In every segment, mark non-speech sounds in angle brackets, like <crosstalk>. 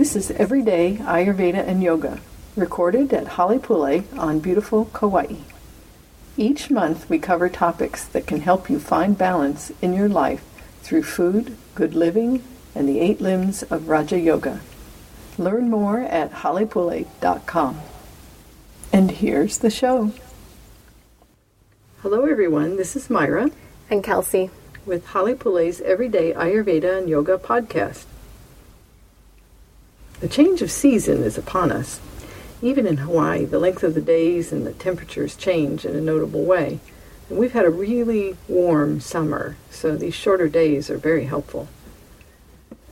This is Everyday Ayurveda and Yoga, recorded at Halepule on beautiful Kauai. Each month we cover topics that can help you find balance in your life through food, good living, and the eight limbs of Raja Yoga. Learn more at halepule.com. And here's the show. Hello everyone, this is Myra And Kelsey. with Halepule's Everyday Ayurveda and Yoga podcast. The change of season is upon us. Even in Hawaii, the length of the days and the temperatures change in a notable way. And we've had a really warm summer, so these shorter days are very helpful.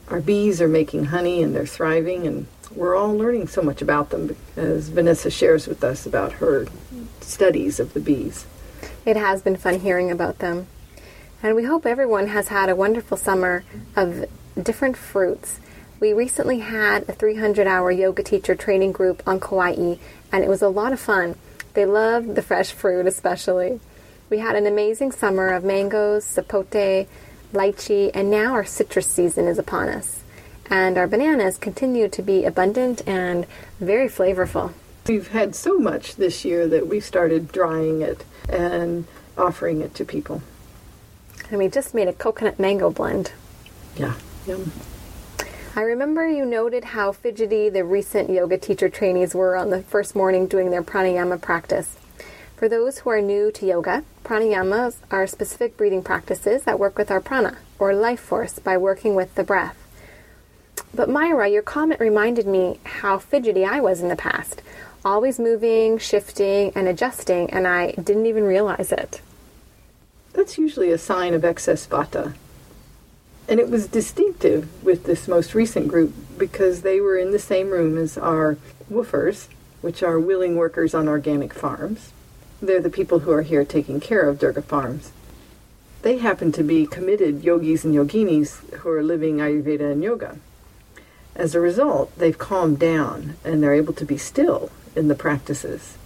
Our bees are making honey and they're thriving, and we're all learning so much about them as Vanessa shares with us about her studies of the bees. It has been fun hearing about them. And we hope everyone has had a wonderful summer of different fruits. We recently had a 300 hour yoga teacher training group on Kauai, and it was a lot of fun. They loved the fresh fruit, especially. We had an amazing summer of mangoes, sapote, lychee, and now our citrus season is upon us. And our bananas continue to be abundant and very flavorful. We've had so much this year that we started drying it and offering it to people. And we just made a coconut mango blend. Yeah. Yum. I remember you noted how fidgety the recent yoga teacher trainees were on the first morning doing their pranayama practice. For those who are new to yoga, pranayamas are specific breathing practices that work with our prana, or life force, by working with the breath. But Myra, your comment reminded me how fidgety I was in the past, always moving, shifting, and adjusting, and I didn't even realize it. That's usually a sign of excess vata. And it was distinctive with this most recent group because they were in the same room as our woofers, which are willing workers on organic farms. They're the people who are here taking care of Durga farms. They happen to be committed yogis and yoginis who are living Ayurveda and yoga. As a result, they've calmed down and they're able to be still in the practices.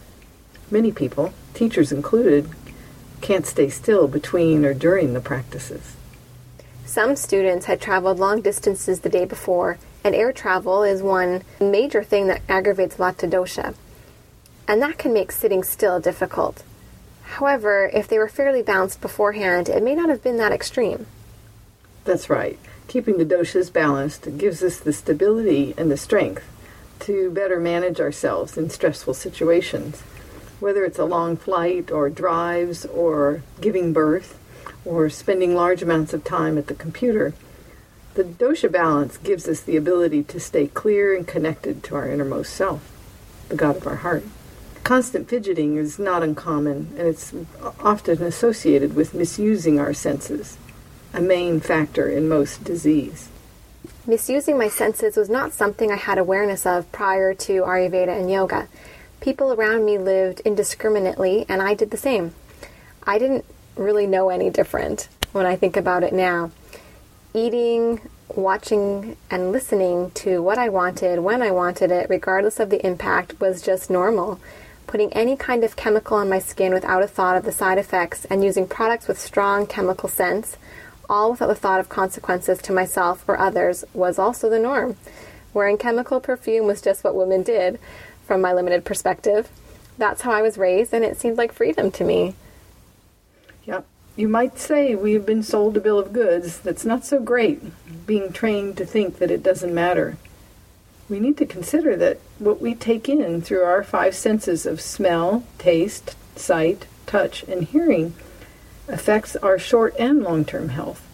Many people, teachers included, can't stay still between or during the practices. Some students had traveled long distances the day before, and air travel is one major thing that aggravates Vata dosha. And that can make sitting still difficult. However, if they were fairly balanced beforehand, it may not have been that extreme. That's right. Keeping the doshas balanced gives us the stability and the strength to better manage ourselves in stressful situations. Whether it's a long flight or drives or giving birth or spending large amounts of time at the computer, the dosha balance gives us the ability to stay clear and connected to our innermost self, the God of our heart. Constant fidgeting is not uncommon, and it's often associated with misusing our senses, a main factor in most disease. Misusing my senses was not something I had awareness of prior to Ayurveda and yoga. People around me lived indiscriminately, and I did the same. I didn't really know any different when I think about it now. Eating, watching, and listening to what I wanted when I wanted it, regardless of the impact, was just normal. Putting any kind of chemical on my skin without a thought of the side effects and using products with strong chemical scents, all without the thought of consequences to myself or others, was also the norm. Wearing chemical perfume was just what women did, from my limited perspective. That's how I was raised, and it seemed like freedom to me. You might say we have been sold a bill of goods that's not so great, being trained to think that it doesn't matter. We need to consider that what we take in through our five senses of smell, taste, sight, touch, and hearing affects our short and long term health.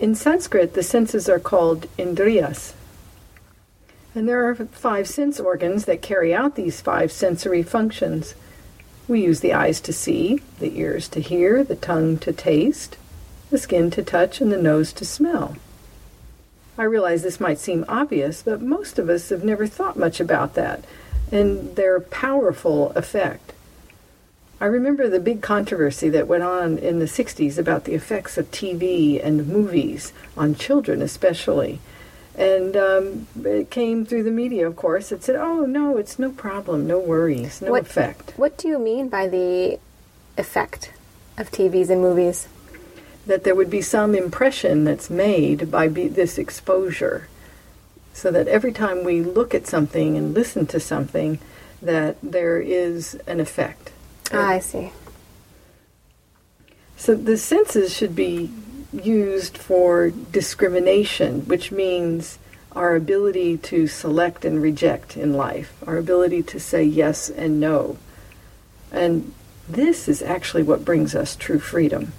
In Sanskrit, the senses are called indriyas. And there are five sense organs that carry out these five sensory functions. We use the eyes to see, the ears to hear, the tongue to taste, the skin to touch, and the nose to smell. I realize this might seem obvious, but most of us have never thought much about that and their powerful effect. I remember the big controversy that went on in the 60s about the effects of TV and movies on children, especially. And um, it came through the media, of course. It said, oh, no, it's no problem, no worries, no What- effect. What do you mean by the effect of TVs and movies? that there would be some impression that's made by be- this exposure. so that every time we look at something and listen to something, that there is an effect. Ah, I see. So the senses should be used for discrimination, which means our ability to select and reject in life, our ability to say yes and no. And this is actually what brings us true freedom.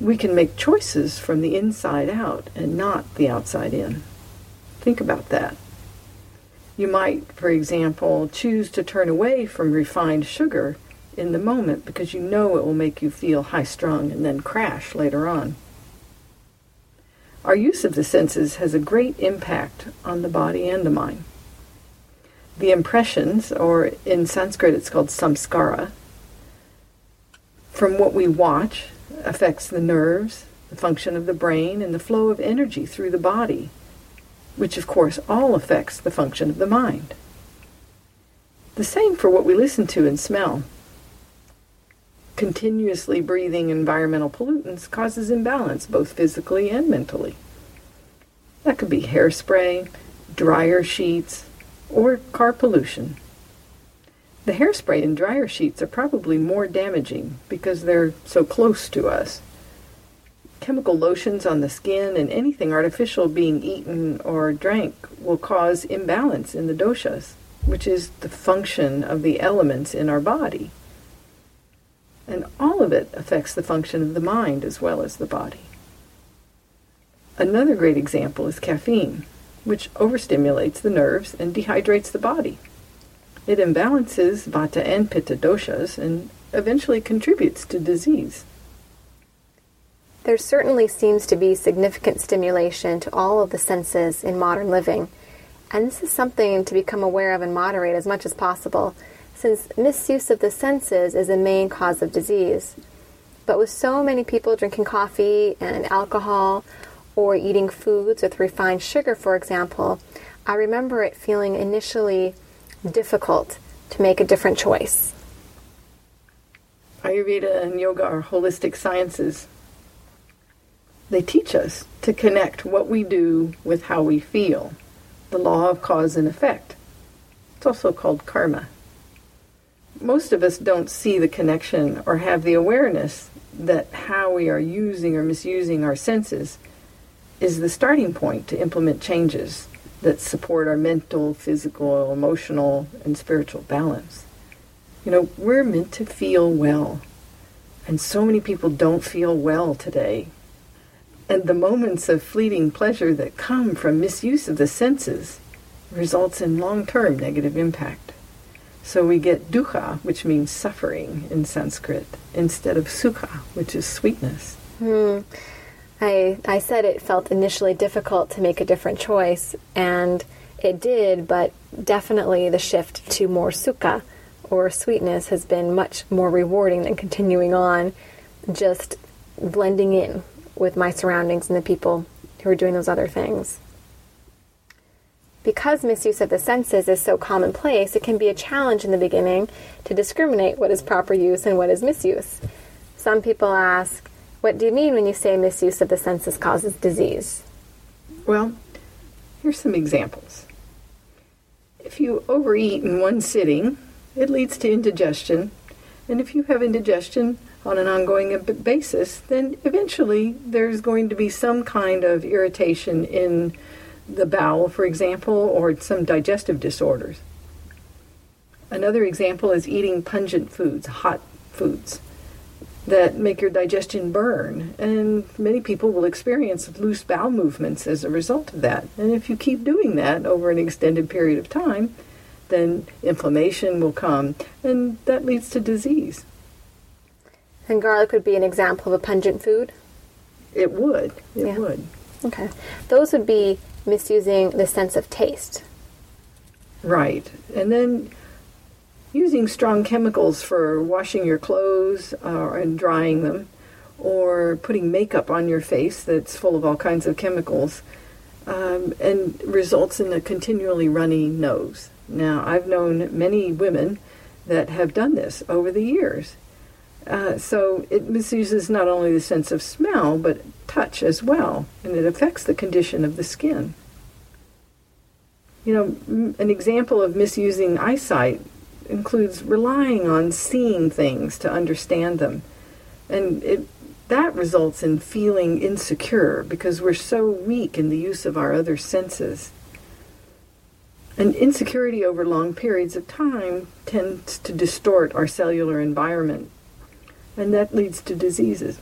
We can make choices from the inside out and not the outside in. Think about that. You might, for example, choose to turn away from refined sugar in the moment because you know it will make you feel high strung and then crash later on. Our use of the senses has a great impact on the body and the mind. The impressions, or in Sanskrit it's called samskara, from what we watch affects the nerves, the function of the brain, and the flow of energy through the body, which of course all affects the function of the mind. The same for what we listen to and smell. Continuously breathing environmental pollutants causes imbalance both physically and mentally. That could be hairspray, dryer sheets, or car pollution. The hairspray and dryer sheets are probably more damaging because they're so close to us. Chemical lotions on the skin and anything artificial being eaten or drank will cause imbalance in the doshas, which is the function of the elements in our body. And all of it affects the function of the mind as well as the body. Another great example is caffeine, which overstimulates the nerves and dehydrates the body. It imbalances vata and pitta doshas and eventually contributes to disease. There certainly seems to be significant stimulation to all of the senses in modern living, and this is something to become aware of and moderate as much as possible since misuse of the senses is the main cause of disease. But with so many people drinking coffee and alcohol or eating foods with refined sugar, for example, I remember it feeling initially difficult to make a different choice. Ayurveda and yoga are holistic sciences. They teach us to connect what we do with how we feel, the law of cause and effect. It's also called karma most of us don't see the connection or have the awareness that how we are using or misusing our senses is the starting point to implement changes that support our mental, physical, emotional, and spiritual balance. You know, we're meant to feel well, and so many people don't feel well today. And the moments of fleeting pleasure that come from misuse of the senses results in long-term negative impact. So we get dukkha, which means suffering in Sanskrit, instead of sukha, which is sweetness. Hmm. I, I said it felt initially difficult to make a different choice, and it did, but definitely the shift to more sukha or sweetness has been much more rewarding than continuing on just blending in with my surroundings and the people who are doing those other things. Because misuse of the senses is so commonplace, it can be a challenge in the beginning to discriminate what is proper use and what is misuse. Some people ask, What do you mean when you say misuse of the senses causes disease? Well, here's some examples. If you overeat in one sitting, it leads to indigestion. And if you have indigestion on an ongoing basis, then eventually there's going to be some kind of irritation in the bowel, for example, or some digestive disorders. Another example is eating pungent foods, hot foods that make your digestion burn. And many people will experience loose bowel movements as a result of that. And if you keep doing that over an extended period of time, then inflammation will come, and that leads to disease. And garlic would be an example of a pungent food? It would. It yeah. would. Okay. Those would be misusing the sense of taste. Right. And then using strong chemicals for washing your clothes uh, and drying them, or putting makeup on your face that's full of all kinds of chemicals, um, and results in a continually runny nose. Now, I've known many women that have done this over the years. Uh, so it misuses not only the sense of smell, but touch as well, and it affects the condition of the skin. You know, m- an example of misusing eyesight includes relying on seeing things to understand them. And it, that results in feeling insecure because we're so weak in the use of our other senses. And insecurity over long periods of time tends to distort our cellular environment, and that leads to diseases.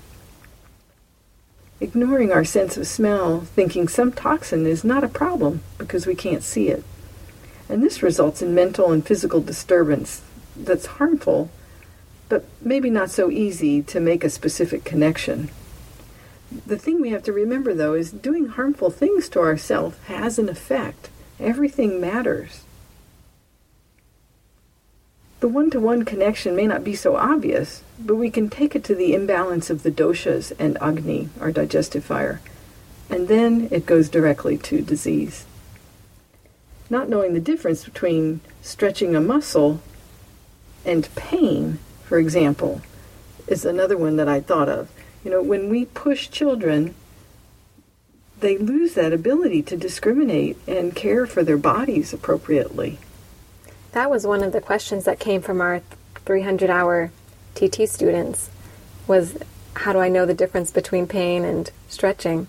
Ignoring our sense of smell, thinking some toxin is not a problem because we can't see it. And this results in mental and physical disturbance that's harmful, but maybe not so easy to make a specific connection. The thing we have to remember, though, is doing harmful things to ourselves has an effect. Everything matters. The one to one connection may not be so obvious, but we can take it to the imbalance of the doshas and Agni, our digestive fire, and then it goes directly to disease. Not knowing the difference between stretching a muscle and pain, for example, is another one that I thought of. You know, when we push children, they lose that ability to discriminate and care for their bodies appropriately. That was one of the questions that came from our 300 hour TT students was how do I know the difference between pain and stretching?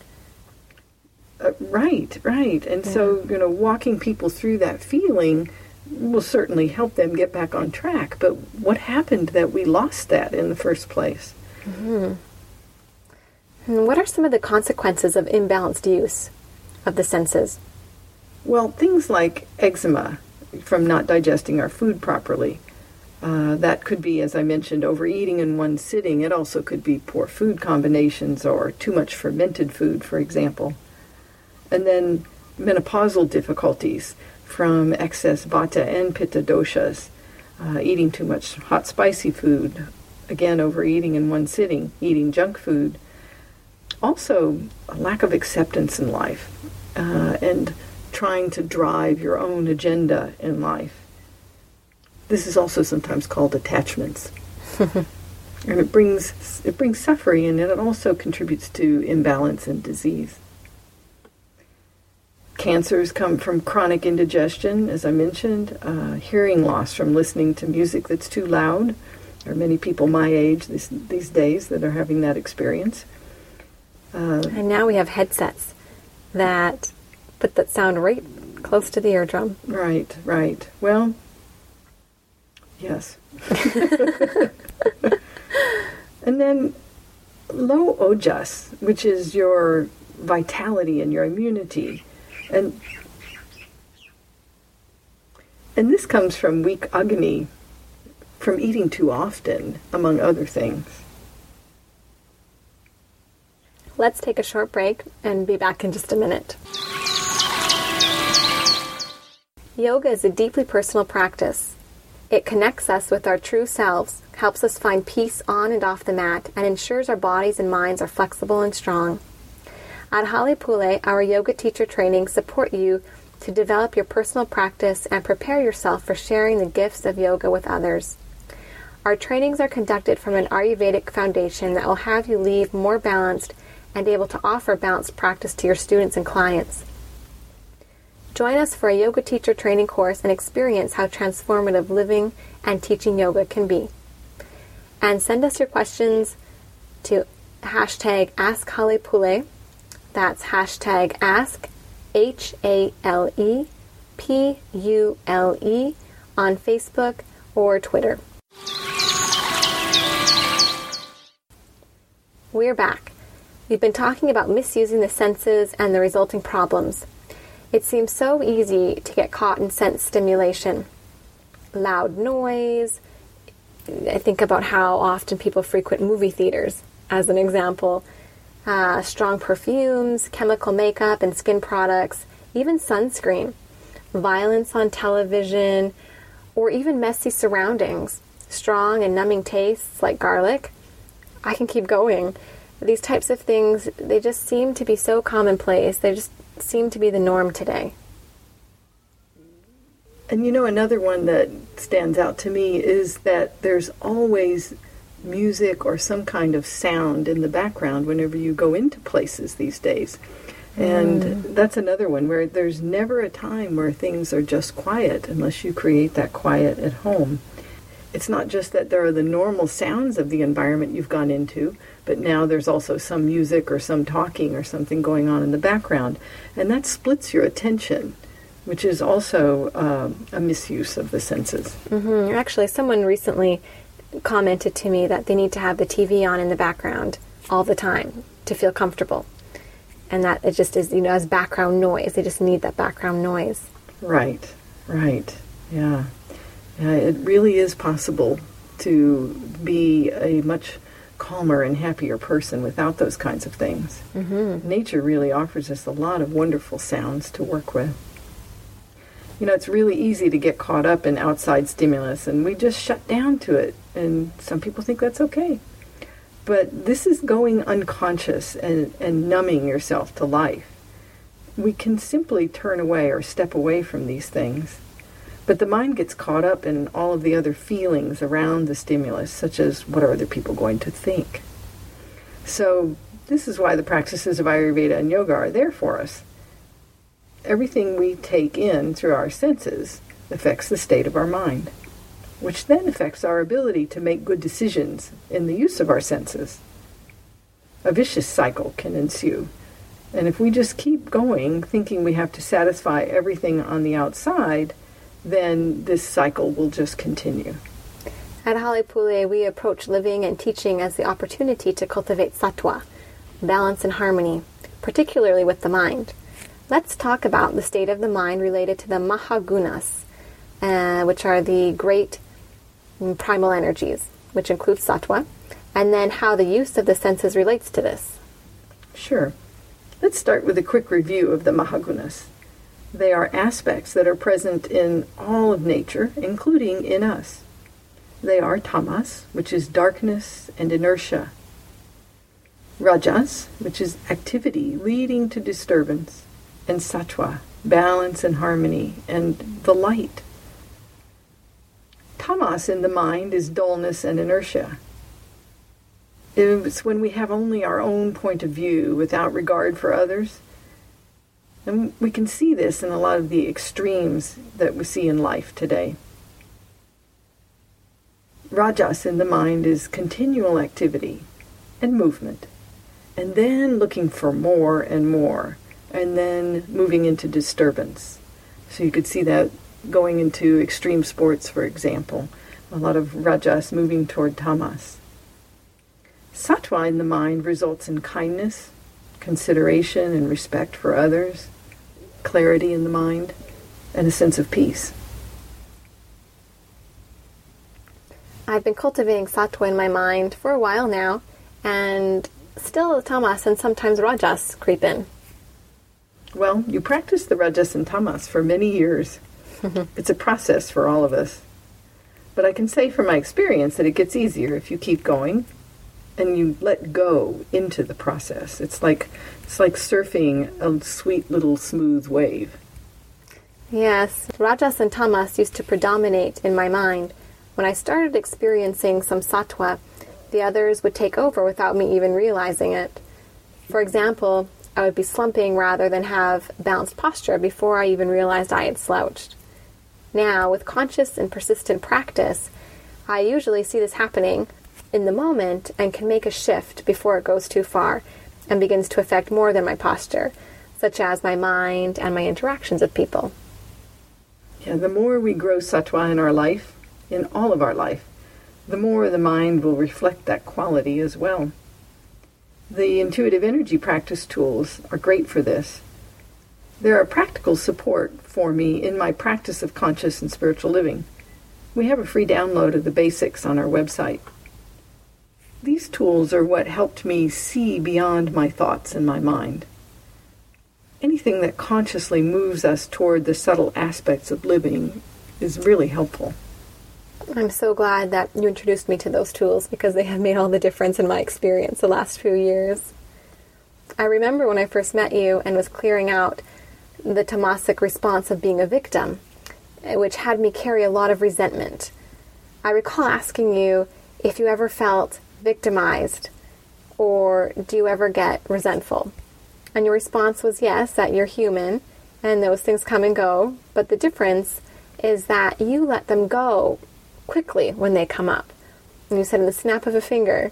Uh, right, right. And yeah. so, you know, walking people through that feeling will certainly help them get back on track. But what happened that we lost that in the first place? Mm-hmm. what are some of the consequences of imbalanced use of the senses? Well, things like eczema from not digesting our food properly. Uh, that could be, as I mentioned, overeating in one sitting. It also could be poor food combinations or too much fermented food, for example. And then menopausal difficulties from excess vata and pitta doshas, uh, eating too much hot, spicy food, again, overeating in one sitting, eating junk food. Also, a lack of acceptance in life uh, and trying to drive your own agenda in life. This is also sometimes called attachments. <laughs> and it brings it brings suffering and it also contributes to imbalance and disease. Cancers come from chronic indigestion, as I mentioned, uh, hearing loss from listening to music that's too loud. There are many people my age this, these days that are having that experience. Uh, and now we have headsets that put that sound right close to the eardrum. Right, right. Well, yes. <laughs> and then low ojas, which is your vitality and your immunity. And and this comes from weak agni, from eating too often, among other things. Let's take a short break and be back in just a minute. Yoga is a deeply personal practice. It connects us with our true selves, helps us find peace on and off the mat, and ensures our bodies and minds are flexible and strong. At Halepule, our yoga teacher training support you to develop your personal practice and prepare yourself for sharing the gifts of yoga with others. Our trainings are conducted from an Ayurvedic foundation that will have you leave more balanced and able to offer balanced practice to your students and clients. Join us for a yoga teacher training course and experience how transformative living and teaching yoga can be. And send us your questions to hashtag AskHalepule that's hashtag ask H A L E P U L E on Facebook or Twitter. We're back. We've been talking about misusing the senses and the resulting problems. It seems so easy to get caught in sense stimulation. Loud noise. I think about how often people frequent movie theaters, as an example uh, strong perfumes, chemical makeup and skin products, even sunscreen, violence on television, or even messy surroundings, strong and numbing tastes like garlic. I can keep going. These types of things, they just seem to be so commonplace. They just seem to be the norm today. And you know, another one that stands out to me is that there's always music or some kind of sound in the background whenever you go into places these days. And mm. that's another one where there's never a time where things are just quiet unless you create that quiet at home. It's not just that there are the normal sounds of the environment you've gone into, but now there's also some music or some talking or something going on in the background. And that splits your attention, which is also uh, a misuse of the senses. hmm Actually, someone recently commented to me that they need to have the TV on in the background all the time to feel comfortable. And that it just is, you know, as background noise. They just need that background noise. Right, right. Yeah. Yeah, it really is possible to be a much calmer and happier person without those kinds of things. Mm-hmm. Nature really offers us a lot of wonderful sounds to work with. You know, it's really easy to get caught up in outside stimulus and we just shut down to it. And some people think that's okay. But this is going unconscious and, and numbing yourself to life. We can simply turn away or step away from these things. But the mind gets caught up in all of the other feelings around the stimulus, such as what are other people going to think? So, this is why the practices of Ayurveda and yoga are there for us. Everything we take in through our senses affects the state of our mind, which then affects our ability to make good decisions in the use of our senses. A vicious cycle can ensue. And if we just keep going, thinking we have to satisfy everything on the outside, then this cycle will just continue. At Halepule, we approach living and teaching as the opportunity to cultivate sattva, balance and harmony, particularly with the mind. Let's talk about the state of the mind related to the mahagunas, uh, which are the great primal energies, which includes sattva, and then how the use of the senses relates to this. Sure. Let's start with a quick review of the Mahagunas. They are aspects that are present in all of nature, including in us. They are tamas, which is darkness and inertia, rajas, which is activity leading to disturbance, and sattva, balance and harmony, and the light. Tamas in the mind is dullness and inertia. It's when we have only our own point of view without regard for others. And we can see this in a lot of the extremes that we see in life today. Rajas in the mind is continual activity and movement, and then looking for more and more, and then moving into disturbance. So you could see that going into extreme sports, for example, a lot of rajas moving toward tamas. Sattva in the mind results in kindness, consideration, and respect for others, clarity in the mind, and a sense of peace. I've been cultivating sattva in my mind for a while now, and still tamas and sometimes rajas creep in. Well, you practiced the rajas and tamas for many years. <laughs> it's a process for all of us. But I can say from my experience that it gets easier if you keep going and you let go into the process. It's like it's like surfing a sweet little smooth wave. Yes, rajas and tamas used to predominate in my mind. When I started experiencing some sattva, the others would take over without me even realizing it. For example, I would be slumping rather than have balanced posture before I even realized I had slouched. Now, with conscious and persistent practice, I usually see this happening in the moment and can make a shift before it goes too far and begins to affect more than my posture, such as my mind and my interactions with people. Yeah, the more we grow sattva in our life, in all of our life, the more the mind will reflect that quality as well. The intuitive energy practice tools are great for this. They're a practical support for me in my practice of conscious and spiritual living. We have a free download of the basics on our website. These tools are what helped me see beyond my thoughts and my mind. Anything that consciously moves us toward the subtle aspects of living is really helpful. I'm so glad that you introduced me to those tools because they have made all the difference in my experience the last few years. I remember when I first met you and was clearing out the tamasic response of being a victim, eh, which had me carry a lot of resentment. I recall asking you if you ever felt victimized or do you ever get resentful? And your response was yes, that you're human and those things come and go. But the difference is that you let them go quickly when they come up. And you said in the snap of a finger.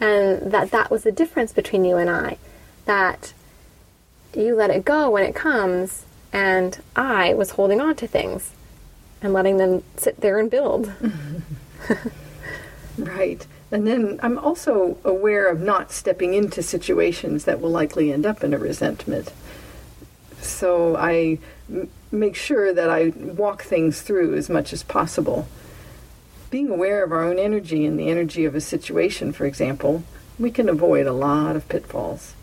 And that that was the difference between you and I. That you let it go when it comes, and I was holding on to things and letting them sit there and build. <laughs> right. And then I'm also aware of not stepping into situations that will likely end up in a resentment. So I m- make sure that I walk things through as much as possible. Being aware of our own energy and the energy of a situation, for example, we can avoid a lot of pitfalls.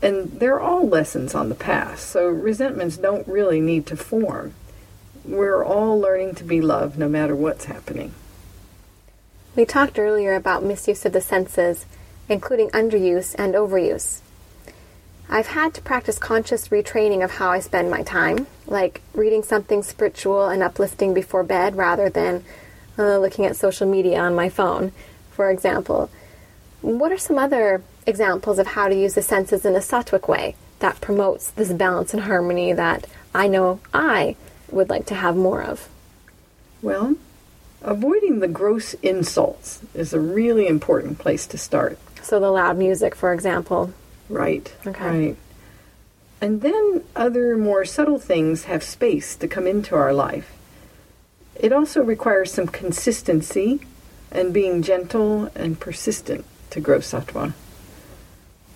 And they're all lessons on the path, so resentments don't really need to form. We're all learning to be loved no matter what's happening. We talked earlier about misuse of the senses, including underuse and overuse. I've had to practice conscious retraining of how I spend my time, like reading something spiritual and uplifting before bed rather than uh, looking at social media on my phone, for example. What are some other examples of how to use the senses in a sattvic way that promotes this balance and harmony that I know I would like to have more of? Well, Avoiding the gross insults is a really important place to start. So the loud music, for example. Right. Okay. Right. And then other more subtle things have space to come into our life. It also requires some consistency and being gentle and persistent to grow sattva.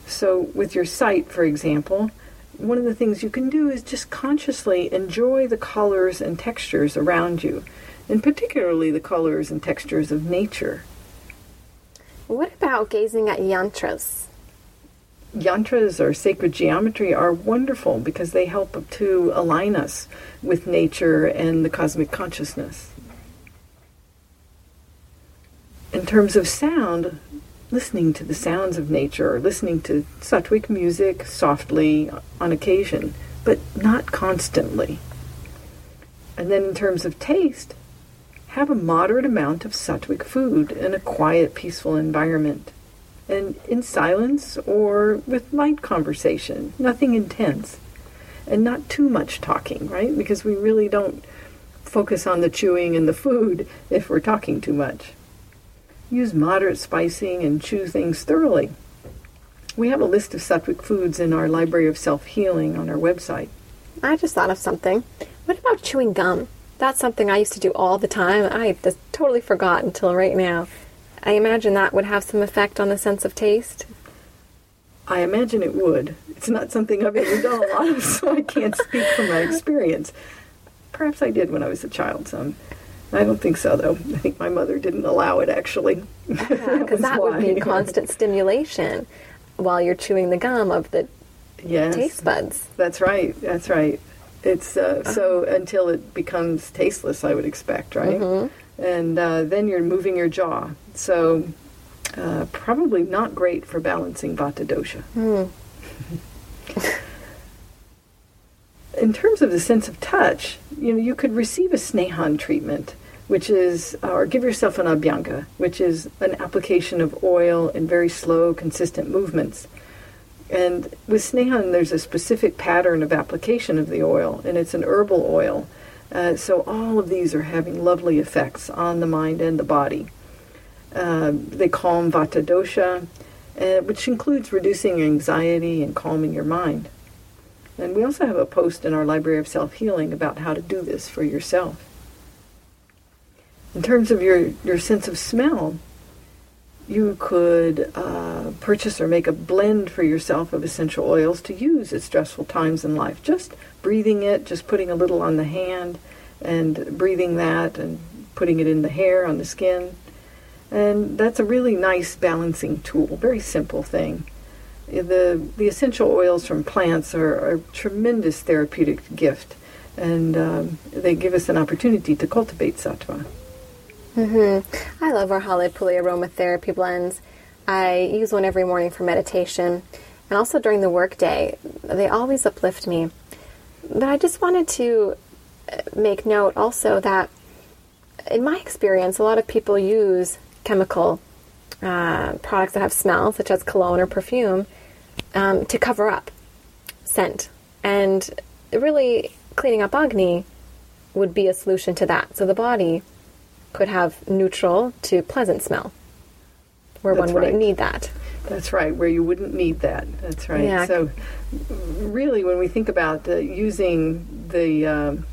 So, with your sight, for example, one of the things you can do is just consciously enjoy the colors and textures around you and particularly the colors and textures of nature. What about gazing at yantras? Yantras or sacred geometry are wonderful because they help to align us with nature and the cosmic consciousness. In terms of sound, listening to the sounds of nature or listening to sattvic music softly on occasion, but not constantly. And then in terms of taste, have a moderate amount of sattvic food in a quiet, peaceful environment. And in silence or with light conversation, nothing intense. And not too much talking, right? Because we really don't focus on the chewing and the food <laughs> if we're talking too much. Use moderate spicing and chew things thoroughly. We have a list of sattvic foods in our Library of Self Healing on our website. I just thought of something. What about chewing gum? That's something I used to do all the time. I just totally forgot until right now. I imagine that would have some effect on the sense of taste. I imagine it would. It's not something I've ever done a lot of, so I can't speak from my experience. Perhaps I did when I was a child some. I don't think so, though. I think my mother didn't allow it, actually. Because <laughs> that would be constant stimulation while you're chewing the gum of the yes, taste buds. That's right. That's right. It's uh, uh-huh. so until it becomes tasteless, I would expect, right? Mm-hmm. And uh, then you're moving your jaw. So uh, probably not great for balancing vata dosha. Mm. <laughs> In terms of the sense of touch, you know, you could receive a snehan treatment, which is, or give yourself an abhyanga, which is an application of oil in very slow, consistent movements and with Snehan, there's a specific pattern of application of the oil, and it's an herbal oil. Uh, so all of these are having lovely effects on the mind and the body. Uh, they calm vata dosha, uh, which includes reducing anxiety and calming your mind. And we also have a post in our Library of Self Healing about how to do this for yourself. In terms of your, your sense of smell, you could uh, purchase or make a blend for yourself of essential oils to use at stressful times in life. Just breathing it, just putting a little on the hand and breathing that and putting it in the hair, on the skin. And that's a really nice balancing tool, very simple thing. The, the essential oils from plants are, a tremendous therapeutic gift, and um, they give us an opportunity to cultivate sattva. Mm-hmm. I love our Halepule aromatherapy blends. I use one every morning for meditation and also during the workday. They always uplift me. But I just wanted to uh, make note also that in my experience, a lot of people use chemical uh, products that have smell, such as cologne or perfume, um, to cover up scent. And really, cleaning up Agni would be a solution to that. So the body could have neutral to pleasant smell, where That's one wouldn't right. need that. That's right, where you wouldn't need that. That's right. Yeah. So, really, when we think about uh, using the, um,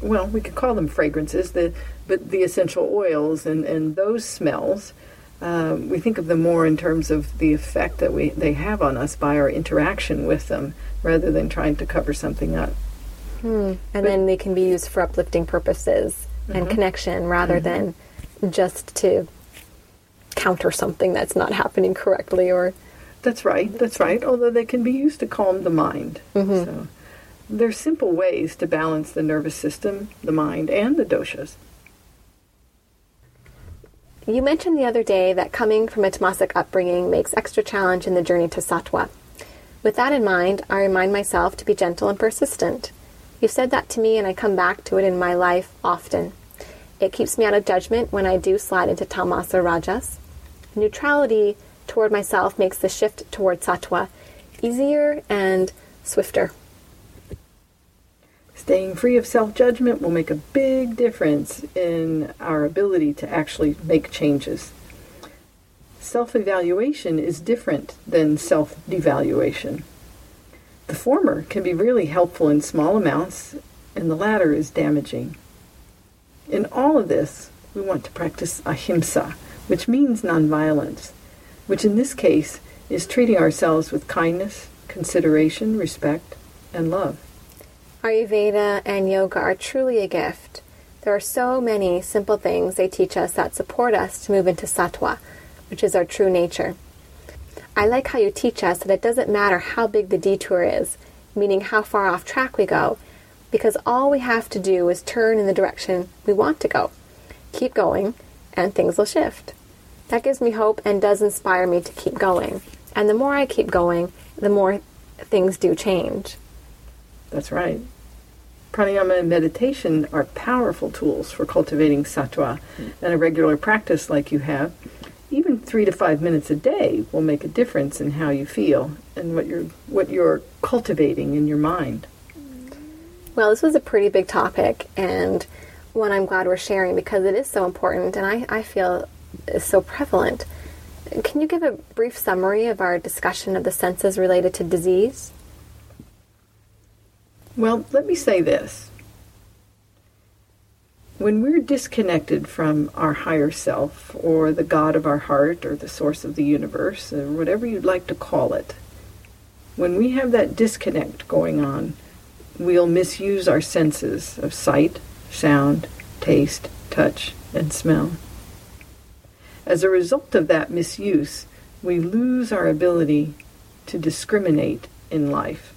well, we could call them fragrances, the, but the essential oils and, and those smells, um, we think of them more in terms of the effect that we they have on us by our interaction with them, rather than trying to cover something up. And then they can be used for uplifting purposes and mm-hmm. connection rather mm-hmm. than just to counter something that's not happening correctly or That's right. That's right. Although they can be used to calm the mind. Mm-hmm. So there's simple ways to balance the nervous system, the mind, and the doshas. You mentioned the other day that coming from a tamasic upbringing makes extra challenge in the journey to sattva. With that in mind, I remind myself to be gentle and persistent. You've said that to me, and I come back to it in my life often. It keeps me out of judgment when I do slide into tamas or rajas. Neutrality toward myself makes the shift toward sattva easier and swifter. Staying free of self judgment will make a big difference in our ability to actually make changes. Self evaluation is different than self devaluation. The former can be really helpful in small amounts, and the latter is damaging. In all of this, we want to practice ahimsa, which means nonviolence, which in this case is treating ourselves with kindness, consideration, respect, and love. Ayurveda and yoga are truly a gift. There are so many simple things they teach us that support us to move into sattva, which is our true nature. I like how you teach us that it doesn't matter how big the detour is, meaning how far off track we go, because all we have to do is turn in the direction we want to go. Keep going, and things will shift. That gives me hope and does inspire me to keep going. And the more I keep going, the more things do change. That's right. Pranayama and meditation are powerful tools for cultivating sattva, and a regular practice like you have, even three to five minutes a day, will make a difference in how you feel and what you're what you're cultivating in your mind. Well, this was a pretty big topic and one I'm glad we're sharing because it is so important and I, I feel is so prevalent. Can you give a brief summary of our discussion of the senses related to disease? Well, let me say this. When we're disconnected from our higher self, or the God of our heart, or the source of the universe, or whatever you'd like to call it, when we have that disconnect going on, we'll misuse our senses of sight, sound, taste, touch, and smell. As a result of that misuse, we lose our ability to discriminate in life.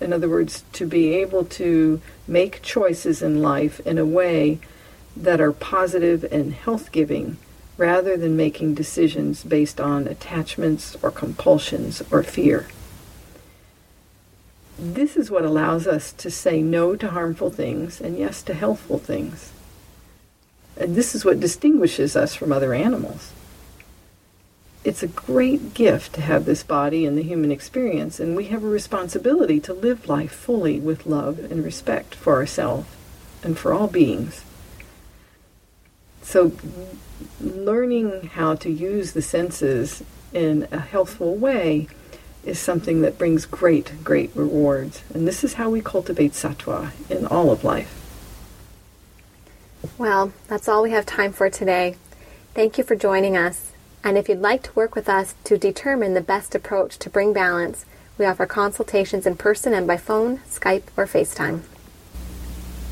In other words, to be able to make choices in life in a way that are positive and health giving rather than making decisions based on attachments or compulsions or fear. This is what allows us to say no to harmful things and yes to healthful things. And this is what distinguishes us from other animals. It's a great gift to have this body and the human experience, and we have a responsibility to live life fully with love and respect for ourselves and for all beings. So, learning how to use the senses in a healthful way is something that brings great, great rewards. And this is how we cultivate sattva in all of life. Well, that's all we have time for today. Thank you for joining us. And if you'd like to work with us to determine the best approach to bring balance, we offer consultations in person and by phone, Skype, or FaceTime.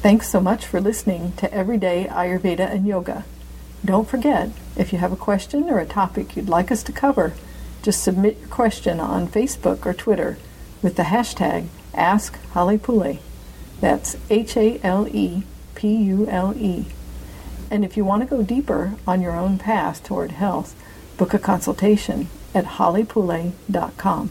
Thanks so much for listening to Everyday Ayurveda and Yoga. Don't forget, if you have a question or a topic you'd like us to cover, just submit your question on Facebook or Twitter with the hashtag AskHalepule. That's H A L E P U L E. And if you want to go deeper on your own path toward health, book a consultation at halepule.com.